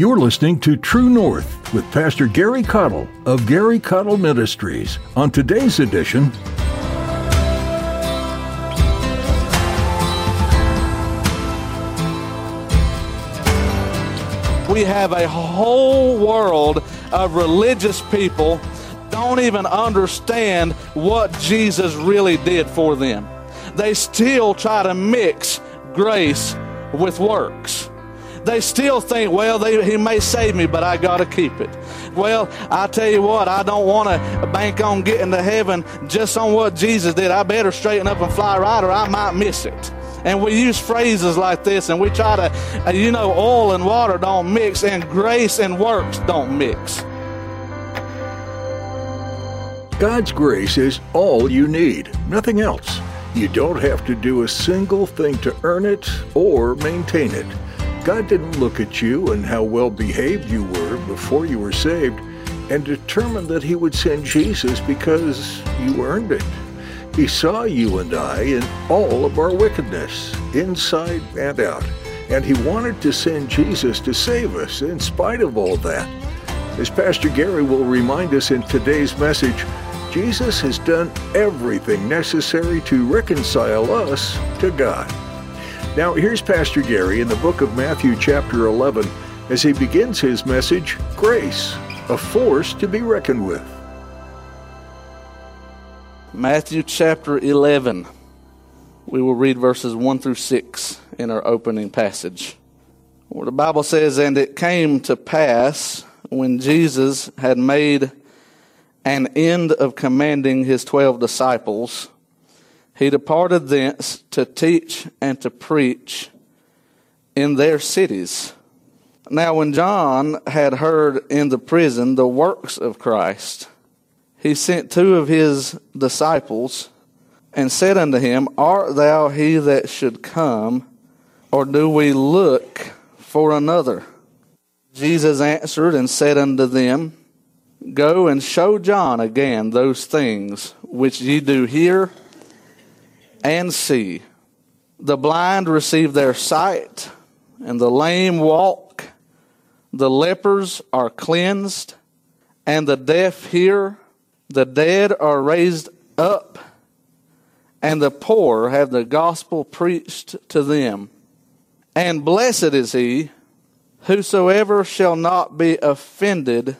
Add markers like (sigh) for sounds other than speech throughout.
You're listening to True North with Pastor Gary Caudill of Gary Caudill Ministries. On today's edition, we have a whole world of religious people don't even understand what Jesus really did for them. They still try to mix grace with works. They still think, well, they, he may save me, but I got to keep it. Well, I tell you what, I don't want to bank on getting to heaven just on what Jesus did. I better straighten up and fly right, or I might miss it. And we use phrases like this, and we try to, uh, you know, oil and water don't mix, and grace and works don't mix. God's grace is all you need, nothing else. You don't have to do a single thing to earn it or maintain it. God didn't look at you and how well behaved you were before you were saved and determined that He would send Jesus because you earned it. He saw you and I in all of our wickedness, inside and out, and He wanted to send Jesus to save us in spite of all that. As Pastor Gary will remind us in today's message, Jesus has done everything necessary to reconcile us to God. Now, here's Pastor Gary in the book of Matthew, chapter 11, as he begins his message Grace, a force to be reckoned with. Matthew chapter 11. We will read verses 1 through 6 in our opening passage. Where the Bible says, And it came to pass when Jesus had made an end of commanding his twelve disciples he departed thence to teach and to preach in their cities. Now, when John had heard in the prison the works of Christ, he sent two of his disciples and said unto him, Art thou he that should come, or do we look for another? Jesus answered and said unto them, Go and show John again those things which ye do hear and see. The blind receive their sight, and the lame walk. The lepers are cleansed, and the deaf hear. The dead are raised up, and the poor have the gospel preached to them. And blessed is he whosoever shall not be offended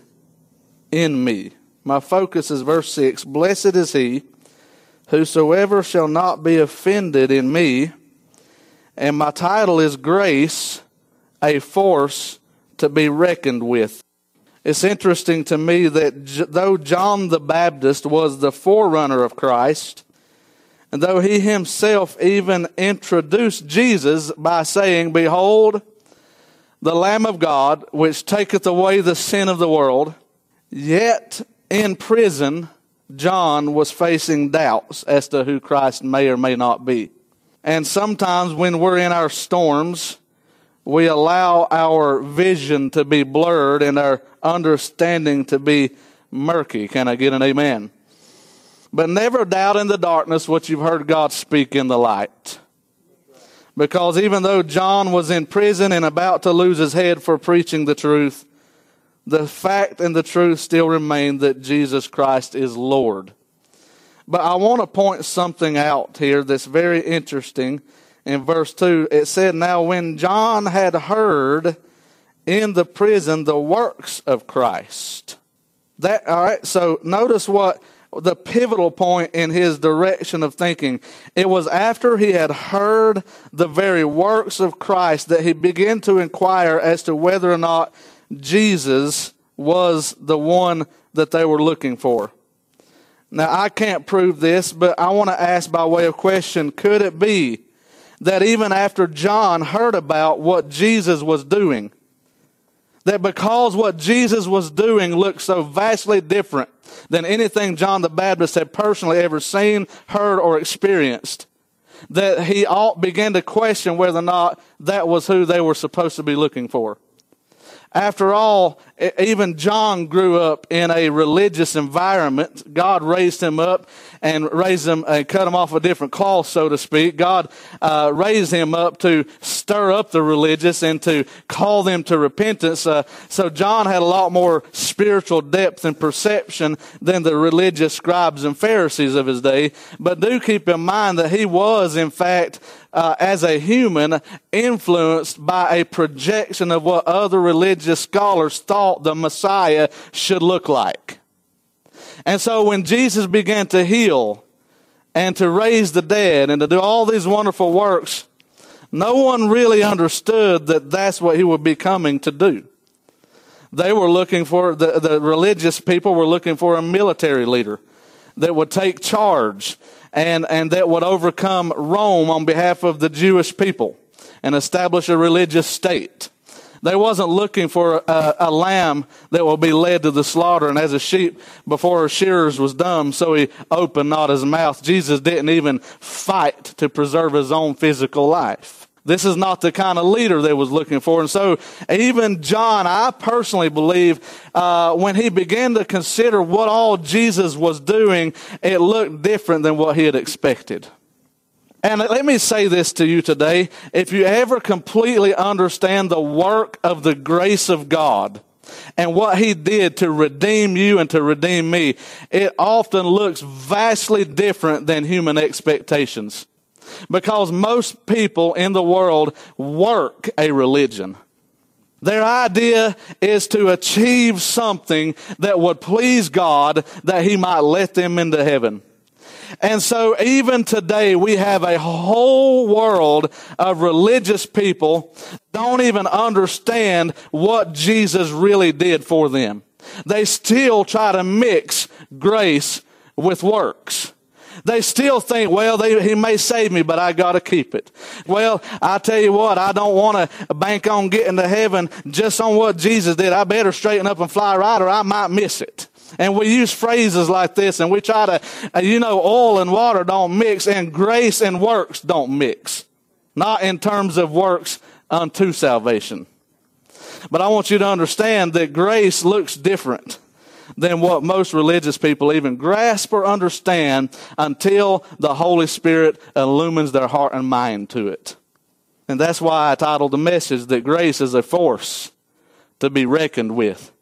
in me. My focus is verse 6. Blessed is he Whosoever shall not be offended in me, and my title is Grace, a force to be reckoned with. It's interesting to me that though John the Baptist was the forerunner of Christ, and though he himself even introduced Jesus by saying, Behold, the Lamb of God, which taketh away the sin of the world, yet in prison, John was facing doubts as to who Christ may or may not be. And sometimes when we're in our storms, we allow our vision to be blurred and our understanding to be murky. Can I get an amen? But never doubt in the darkness what you've heard God speak in the light. Because even though John was in prison and about to lose his head for preaching the truth, the fact and the truth still remain that Jesus Christ is Lord. But I want to point something out here that's very interesting. In verse 2, it said, Now when John had heard in the prison the works of Christ. That, all right, so notice what the pivotal point in his direction of thinking. It was after he had heard the very works of Christ that he began to inquire as to whether or not Jesus was the one that they were looking for. Now, I can't prove this, but I want to ask by way of question could it be that even after John heard about what Jesus was doing, that because what Jesus was doing looked so vastly different than anything John the Baptist had personally ever seen, heard, or experienced, that he all began to question whether or not that was who they were supposed to be looking for. After all, even John grew up in a religious environment. God raised him up and raised him and cut him off a different cloth, so to speak. God uh, raised him up to stir up the religious and to call them to repentance. Uh, so John had a lot more spiritual depth and perception than the religious scribes and Pharisees of his day. But do keep in mind that he was, in fact, uh, as a human, influenced by a projection of what other religious scholars thought the Messiah should look like. And so when Jesus began to heal and to raise the dead and to do all these wonderful works, no one really understood that that's what he would be coming to do. They were looking for, the, the religious people were looking for a military leader that would take charge and, and that would overcome Rome on behalf of the Jewish people and establish a religious state. They wasn't looking for a, a, lamb that will be led to the slaughter. And as a sheep before her shearers was dumb, so he opened not his mouth. Jesus didn't even fight to preserve his own physical life. This is not the kind of leader they was looking for. And so even John, I personally believe, uh, when he began to consider what all Jesus was doing, it looked different than what he had expected. And let me say this to you today. If you ever completely understand the work of the grace of God, and what he did to redeem you and to redeem me, it often looks vastly different than human expectations because most people in the world work a religion. Their idea is to achieve something that would please God that He might let them into heaven. And so even today we have a whole world of religious people don't even understand what Jesus really did for them. They still try to mix grace with works. They still think, well, they, he may save me, but I got to keep it. Well, I tell you what, I don't want to bank on getting to heaven just on what Jesus did. I better straighten up and fly right or I might miss it. And we use phrases like this and we try to, uh, you know, oil and water don't mix and grace and works don't mix. Not in terms of works unto salvation. But I want you to understand that grace looks different than what most religious people even grasp or understand until the Holy Spirit illumines their heart and mind to it. And that's why I titled the message that grace is a force to be reckoned with.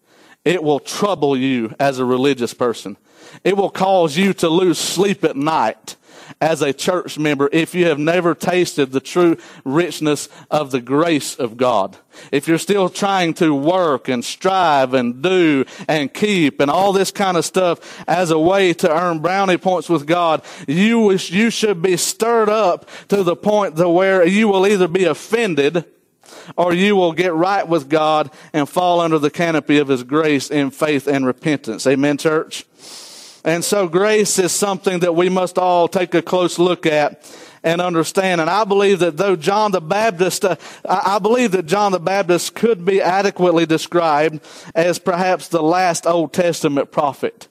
It will trouble you as a religious person. It will cause you to lose sleep at night as a church member if you have never tasted the true richness of the grace of God. If you're still trying to work and strive and do and keep and all this kind of stuff as a way to earn brownie points with God, you wish you should be stirred up to the point to where you will either be offended or you will get right with God and fall under the canopy of His grace in faith and repentance. Amen, church? And so grace is something that we must all take a close look at and understand. And I believe that though John the Baptist, uh, I believe that John the Baptist could be adequately described as perhaps the last Old Testament prophet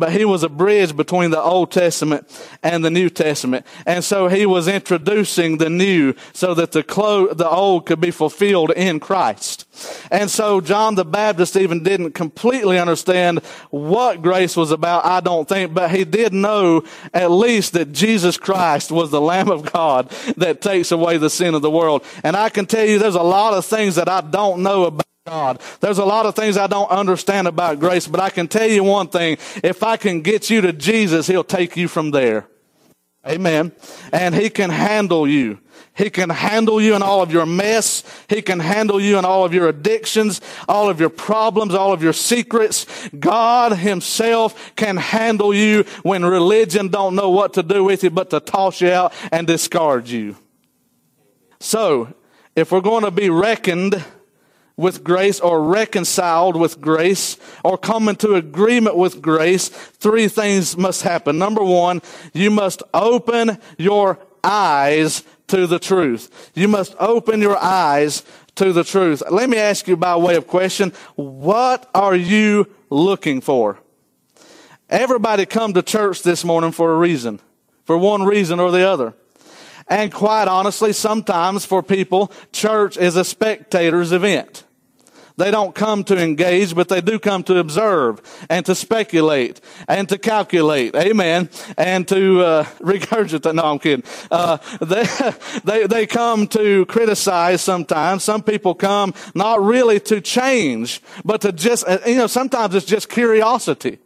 but he was a bridge between the Old Testament and the New Testament. And so he was introducing the new so that the, clo- the old could be fulfilled in Christ. And so John the Baptist even didn't completely understand what grace was about, I don't think, but he did know at least that Jesus Christ was the Lamb of God that takes away the sin of the world. And I can tell you there's a lot of things that I don't know about God. There's a lot of things I don't understand about grace, but I can tell you one thing. If I can get you to Jesus, He'll take you from there. Amen. And He can handle you. He can handle you in all of your mess. He can handle you in all of your addictions, all of your problems, all of your secrets. God himself can handle you when religion don't know what to do with you but to toss you out and discard you. So, if we're going to be reckoned with grace or reconciled with grace or come into agreement with grace, three things must happen. Number one, you must open your eyes to the truth. You must open your eyes to the truth. Let me ask you by way of question, what are you looking for? Everybody come to church this morning for a reason, for one reason or the other. And quite honestly, sometimes for people, church is a spectator's event. They don't come to engage, but they do come to observe and to speculate and to calculate. Amen. And to uh, (laughs) regurgitate. No, I'm kidding. Uh, they, (laughs) they, they come to criticize sometimes. Some people come not really to change, but to just, uh, you know, sometimes it's just curiosity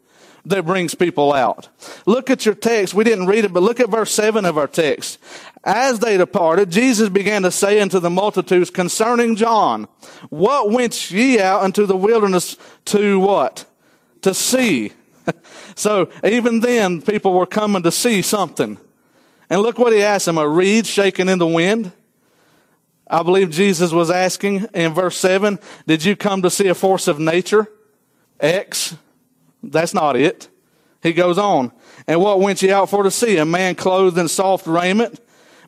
that brings people out. Look at your text. We didn't read it, but look at verse 7 of our text. As they departed, Jesus began to say unto the multitudes concerning John, What went ye out into the wilderness to what? To see. (laughs) so even then, people were coming to see something. And look what he asked them, a reed shaking in the wind? I believe Jesus was asking in verse 7, Did you come to see a force of nature? X. That's not it. He goes on. And what went ye out for to see? A man clothed in soft raiment?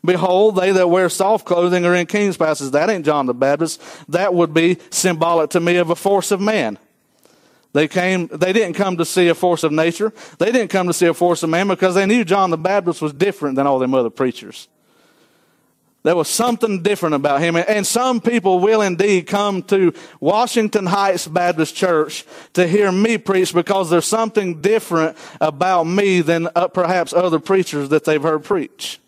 Behold, they that wear soft clothing are in king's palaces. That ain't John the Baptist. That would be symbolic to me of a force of man. They came, they didn't come to see a force of nature. They didn't come to see a force of man because they knew John the Baptist was different than all them other preachers. There was something different about him. And some people will indeed come to Washington Heights Baptist Church to hear me preach because there's something different about me than uh, perhaps other preachers that they've heard preach.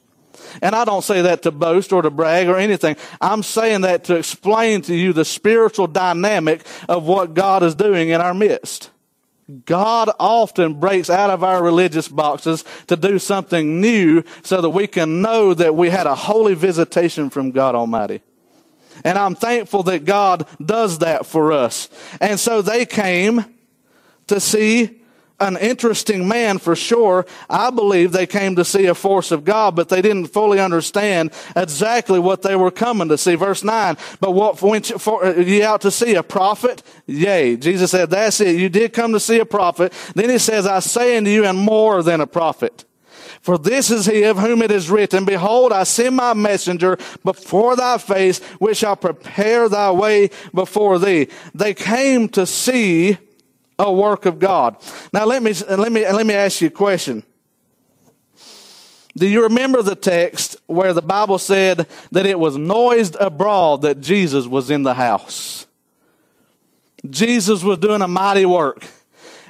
And I don't say that to boast or to brag or anything. I'm saying that to explain to you the spiritual dynamic of what God is doing in our midst. God often breaks out of our religious boxes to do something new so that we can know that we had a holy visitation from God Almighty. And I'm thankful that God does that for us. And so they came to see an interesting man for sure. I believe they came to see a force of God, but they didn't fully understand exactly what they were coming to see. Verse 9, but what went uh, you out to see? A prophet? Yea. Jesus said, that's it. You did come to see a prophet. Then he says, I say unto you, and more than a prophet. For this is he of whom it is written, Behold, I send my messenger before thy face, which shall prepare thy way before thee. They came to see a work of God. Now let me, let me, let me ask you a question. Do you remember the text where the Bible said that it was noised abroad that Jesus was in the house? Jesus was doing a mighty work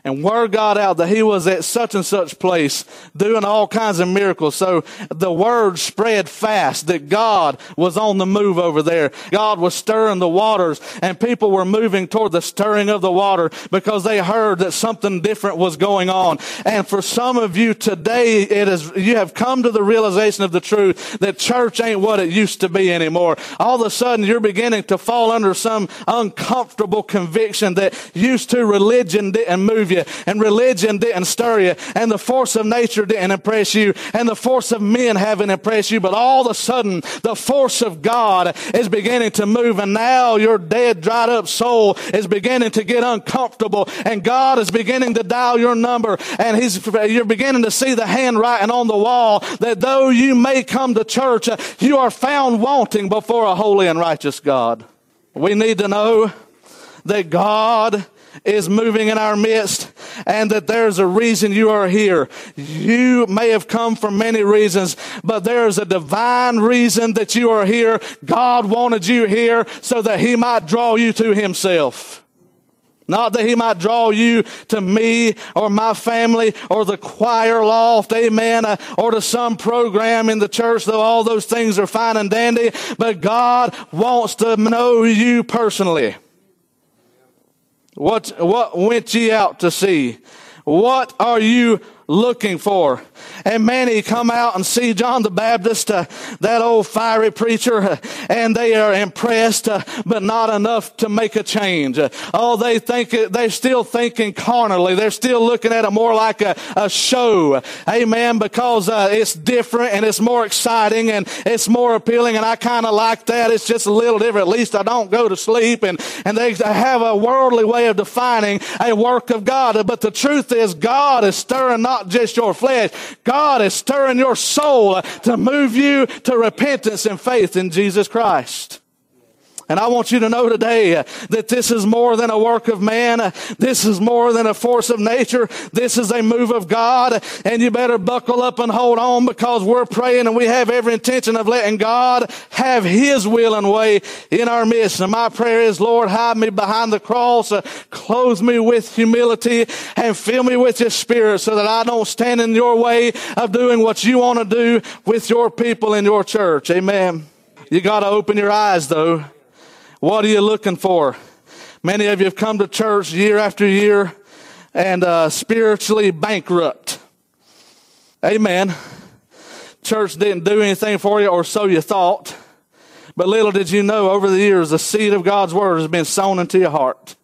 and word got out that he was at such and such place doing all kinds of miracles. So the word spread fast that God was on the move over there. God was stirring the waters and people were moving toward the stirring of the water because they heard that something different was going on. And for some of you today, it is, you have come to the realization of the truth that church ain't what it used to be anymore. All of a sudden you're beginning to fall under some uncomfortable conviction that used to religion didn't move you you, and religion didn't stir you, and the force of nature didn't impress you, and the force of men haven't impressed you, but all of a sudden, the force of God is beginning to move, and now your dead, dried up soul is beginning to get uncomfortable, and God is beginning to dial your number, and He's, you're beginning to see the handwriting on the wall that though you may come to church, you are found wanting before a holy and righteous God. We need to know that God is moving in our midst and that there's a reason you are here. You may have come for many reasons, but there's a divine reason that you are here. God wanted you here so that he might draw you to himself. Not that he might draw you to me or my family or the choir loft, amen, uh, or to some program in the church, though all those things are fine and dandy, but God wants to know you personally. What, what went ye out to see? What are you looking for? and many come out and see John the Baptist, uh, that old fiery preacher, uh, and they are impressed, uh, but not enough to make a change. Uh, oh, they think they're still thinking carnally. They're still looking at it more like a, a show. Amen. Because uh, it's different and it's more exciting and it's more appealing, and I kind of like that. It's just a little different. At least I don't go to sleep, and and they have a worldly way of defining a work of God. But the truth is, God is stirring not just your flesh. God is stirring your soul to move you to repentance and faith in Jesus Christ. And I want you to know today that this is more than a work of man. This is more than a force of nature. This is a move of God. And you better buckle up and hold on because we're praying and we have every intention of letting God have His will and way in our midst. And my prayer is, Lord, hide me behind the cross, clothe me with humility and fill me with your spirit so that I don't stand in your way of doing what you want to do with your people in your church. Amen. You got to open your eyes though what are you looking for? Many of you have come to church year after year and uh, spiritually bankrupt. Amen. Church didn't do anything for you, or so you thought. But little did you know, over the years, the seed of God's word has been sown into your heart.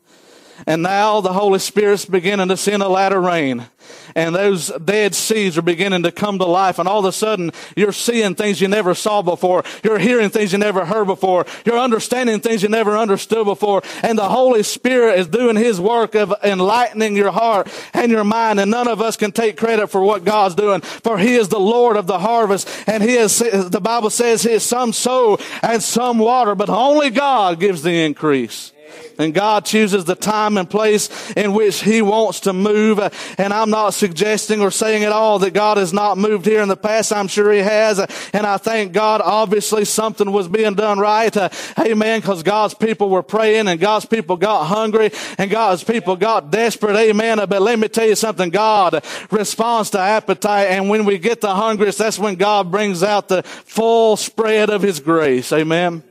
And now the Holy Spirit's beginning to send a latter rain and those dead seeds are beginning to come to life. And all of a sudden, you're seeing things you never saw before. You're hearing things you never heard before. You're understanding things you never understood before. And the Holy Spirit is doing His work of enlightening your heart and your mind. And none of us can take credit for what God's doing, for He is the Lord of the harvest. And He is, the Bible says, He is some sow and some water, but only God gives the increase. And God chooses the time and place in which He wants to move. And I'm not suggesting or saying at all that God has not moved here in the past. I'm sure He has. And I thank God obviously something was being done right. Amen. Because God's people were praying and God's people got hungry and God's people got desperate. Amen. But let me tell you something. God responds to appetite. And when we get the hungriest, that's when God brings out the full spread of His grace. Amen.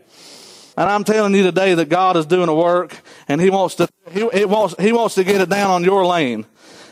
And I'm telling you today that God is doing a work and He wants to, he, wants, he wants to get it down on your lane.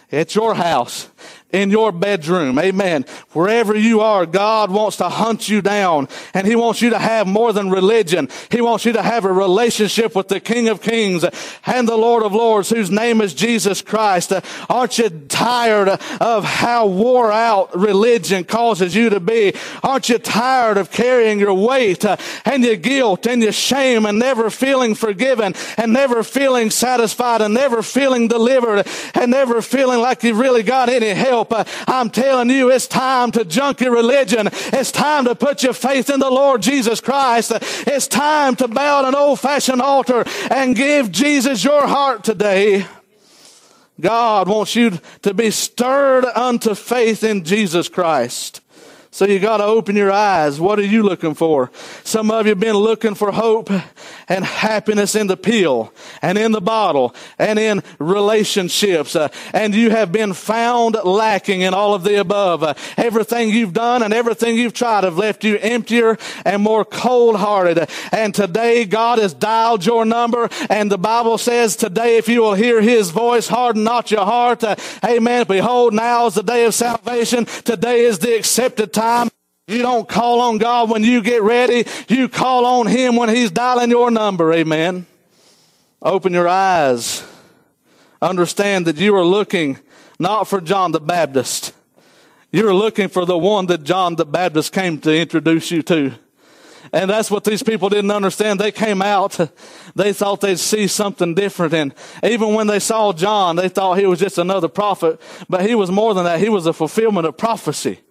It's your house in your bedroom. Amen. Wherever you are, God wants to hunt you down and He wants you to have more than religion. He wants you to have a relationship with the King of Kings and the Lord of Lords whose name is Jesus Christ. Aren't you tired of how wore out religion causes you to be? Aren't you tired of carrying your weight and your guilt and your shame and never feeling forgiven and never feeling satisfied and never feeling delivered and never feeling like you really got any help? Uh, I'm telling you, it's time to junk your religion. It's time to put your faith in the Lord Jesus Christ. It's time to bow at an old fashioned altar and give Jesus your heart today. God wants you to be stirred unto faith in Jesus Christ. So you got to open your eyes. What are you looking for? Some of you have been looking for hope and happiness in the pill and in the bottle and in relationships. Uh, and you have been found lacking in all of the above. Uh, everything you've done and everything you've tried have left you emptier and more cold hearted. And today God has dialed your number. And the Bible says today, if you will hear his voice, harden not your heart. Uh, amen. Behold, now is the day of salvation. Today is the accepted time time. You don't call on God when you get ready. You call on Him when He's dialing your number. Amen. Open your eyes. Understand that you are looking not for John the Baptist. You're looking for the one that John the Baptist came to introduce you to. And that's what these people didn't understand. They came out, they thought they'd see something different. And even when they saw John, they thought he was just another prophet. But he was more than that. He was a fulfillment of prophecy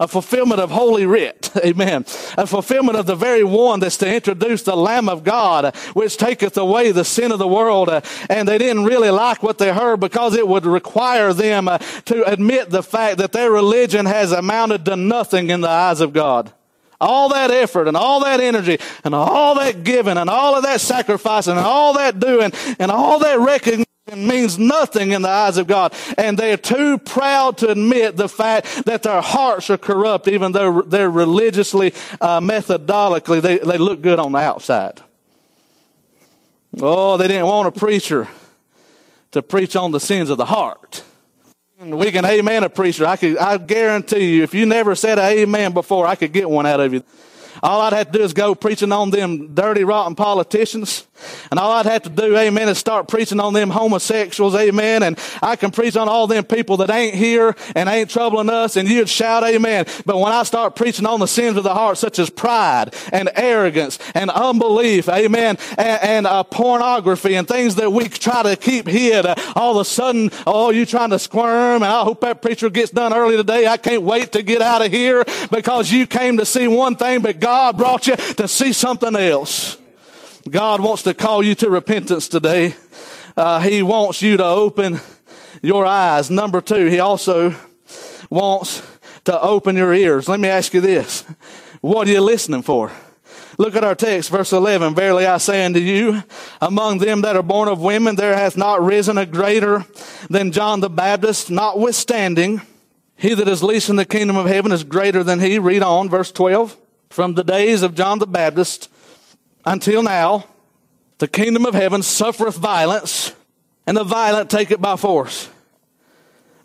a fulfillment of Holy Writ. (laughs) Amen. A fulfillment of the very one that's to introduce the Lamb of God, which taketh away the sin of the world. And they didn't really like what they heard because it would require them uh, to admit the fact that their religion has amounted to nothing in the eyes of God. All that effort and all that energy and all that giving and all of that sacrificing and all that doing and all that recognition means nothing in the eyes of God. And they are too proud to admit the fact that their hearts are corrupt, even though they're religiously, uh, methodologically, they, they look good on the outside. Oh, they didn't want a preacher to preach on the sins of the heart. We can amen a preacher. I could, I guarantee you, if you never said amen before, I could get one out of you. All I'd have to do is go preaching on them dirty, rotten politicians. And all I'd have to do, amen, is start preaching on them homosexuals, amen. And I can preach on all them people that ain't here and ain't troubling us, and you'd shout, amen. But when I start preaching on the sins of the heart, such as pride and arrogance and unbelief, amen, and, and uh, pornography and things that we try to keep hid, uh, all of a sudden, oh, you trying to squirm, and I hope that preacher gets done early today. I can't wait to get out of here because you came to see one thing, but God brought you to see something else. God wants to call you to repentance today. Uh, he wants you to open your eyes. Number two, he also wants to open your ears. Let me ask you this. What are you listening for? Look at our text, verse 11. Verily I say unto you, among them that are born of women, there hath not risen a greater than John the Baptist, notwithstanding. He that is least in the kingdom of heaven is greater than he. Read on, verse 12. From the days of John the Baptist until now, the kingdom of heaven suffereth violence, and the violent take it by force.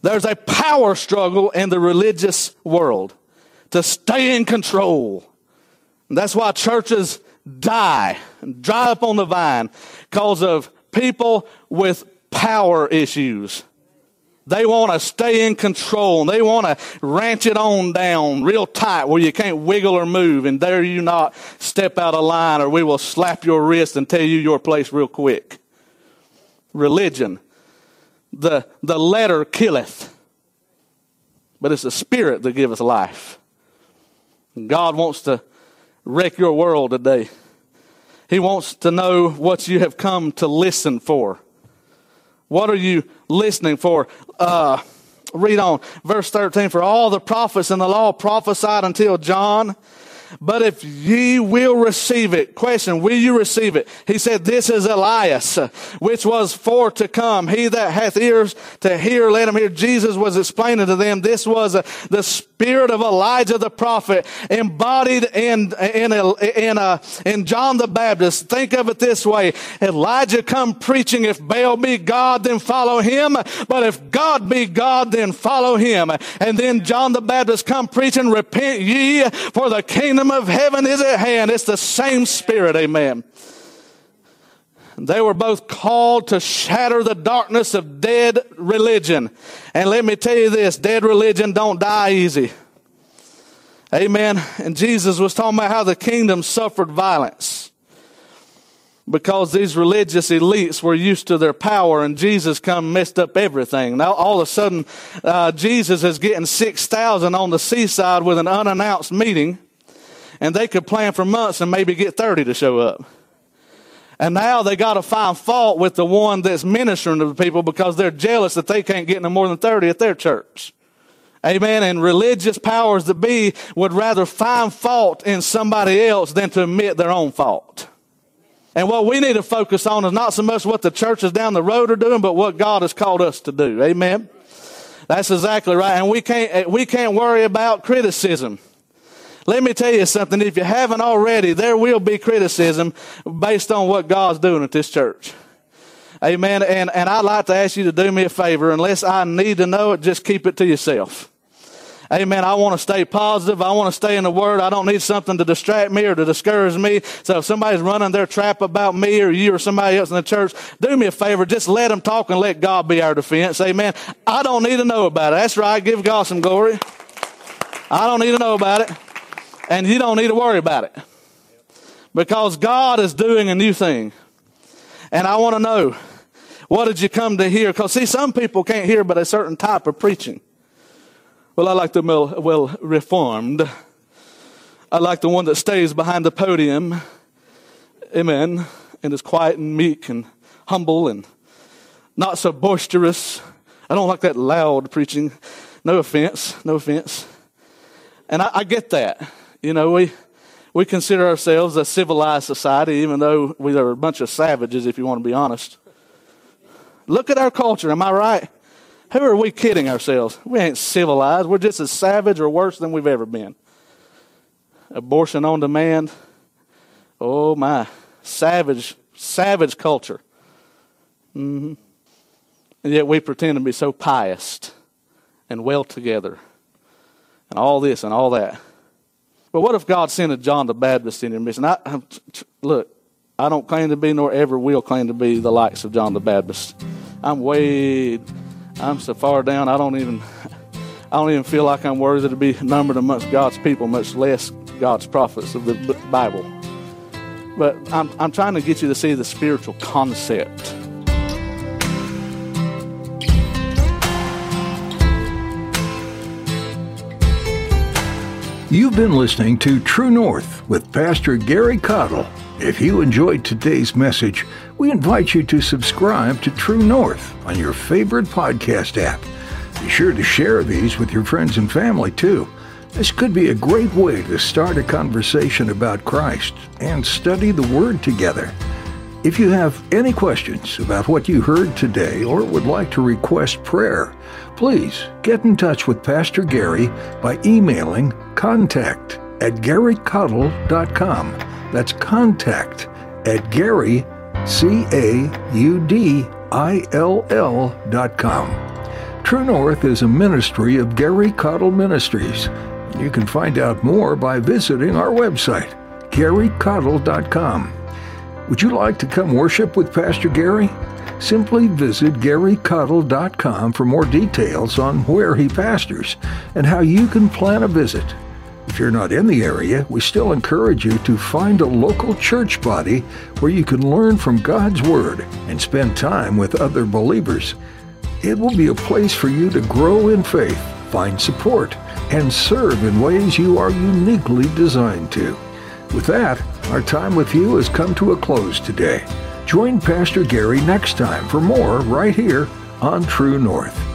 There's a power struggle in the religious world to stay in control. That's why churches die, dry up on the vine, because of people with power issues. They want to stay in control and they want to ranch it on down real tight where you can't wiggle or move and dare you not step out of line or we will slap your wrist and tell you your place real quick. Religion. The, the letter killeth, but it's the spirit that giveth life. God wants to wreck your world today. He wants to know what you have come to listen for. What are you listening for? Uh, read on. Verse 13. For all the prophets in the law prophesied until John. But if ye will receive it, question, will you receive it? He said, this is Elias, which was for to come. He that hath ears to hear, let him hear. Jesus was explaining to them, this was uh, the spirit of Elijah the prophet embodied in, in, in, uh, in John the Baptist. Think of it this way. Elijah come preaching, if Baal be God, then follow him. But if God be God, then follow him. And then John the Baptist come preaching, repent ye for the kingdom kingdom of heaven is at hand. It's the same spirit. Amen. They were both called to shatter the darkness of dead religion. And let me tell you this, dead religion don't die easy. Amen. And Jesus was talking about how the kingdom suffered violence because these religious elites were used to their power and Jesus come messed up everything. Now all of a sudden, uh, Jesus is getting 6,000 on the seaside with an unannounced meeting and they could plan for months and maybe get 30 to show up. And now they got to find fault with the one that's ministering to the people because they're jealous that they can't get no more than 30 at their church. Amen. And religious powers that be would rather find fault in somebody else than to admit their own fault. And what we need to focus on is not so much what the churches down the road are doing, but what God has called us to do. Amen. That's exactly right. And we can't, we can't worry about criticism. Let me tell you something. If you haven't already, there will be criticism based on what God's doing at this church. Amen. And, and I'd like to ask you to do me a favor. Unless I need to know it, just keep it to yourself. Amen. I want to stay positive. I want to stay in the Word. I don't need something to distract me or to discourage me. So if somebody's running their trap about me or you or somebody else in the church, do me a favor. Just let them talk and let God be our defense. Amen. I don't need to know about it. That's right. Give God some glory. I don't need to know about it. And you don't need to worry about it. Because God is doing a new thing. And I want to know, what did you come to hear? Because see, some people can't hear but a certain type of preaching. Well, I like the well, well reformed. I like the one that stays behind the podium. Amen. And is quiet and meek and humble and not so boisterous. I don't like that loud preaching. No offense. No offense. And I, I get that. You know, we, we consider ourselves a civilized society, even though we are a bunch of savages, if you want to be honest. Look at our culture, am I right? Who are we kidding ourselves? We ain't civilized. We're just as savage or worse than we've ever been. Abortion on demand. Oh my. Savage, savage culture. Mm-hmm. And yet we pretend to be so pious and well together and all this and all that. But what if God sent a John the Baptist in your mission? I, look, I don't claim to be nor ever will claim to be the likes of John the Baptist. I'm way, I'm so far down. I don't even, I don't even feel like I'm worthy to be numbered amongst God's people, much less God's prophets of the Bible. But I'm, I'm trying to get you to see the spiritual concept You've been listening to True North with Pastor Gary Caudill. If you enjoyed today's message, we invite you to subscribe to True North on your favorite podcast app. Be sure to share these with your friends and family too. This could be a great way to start a conversation about Christ and study the Word together. If you have any questions about what you heard today or would like to request prayer, please get in touch with Pastor Gary by emailing contact at garycaudill.com. That's contact at Gary, C A U D I L L dot com. True North is a ministry of Gary Caudill Ministries. You can find out more by visiting our website, garycaudill.com. Would you like to come worship with Pastor Gary? Simply visit garycaudill.com for more details on where he pastors and how you can plan a visit. If you're not in the area, we still encourage you to find a local church body where you can learn from God's Word and spend time with other believers. It will be a place for you to grow in faith, find support, and serve in ways you are uniquely designed to. With that, our time with you has come to a close today. Join Pastor Gary next time for more right here on True North.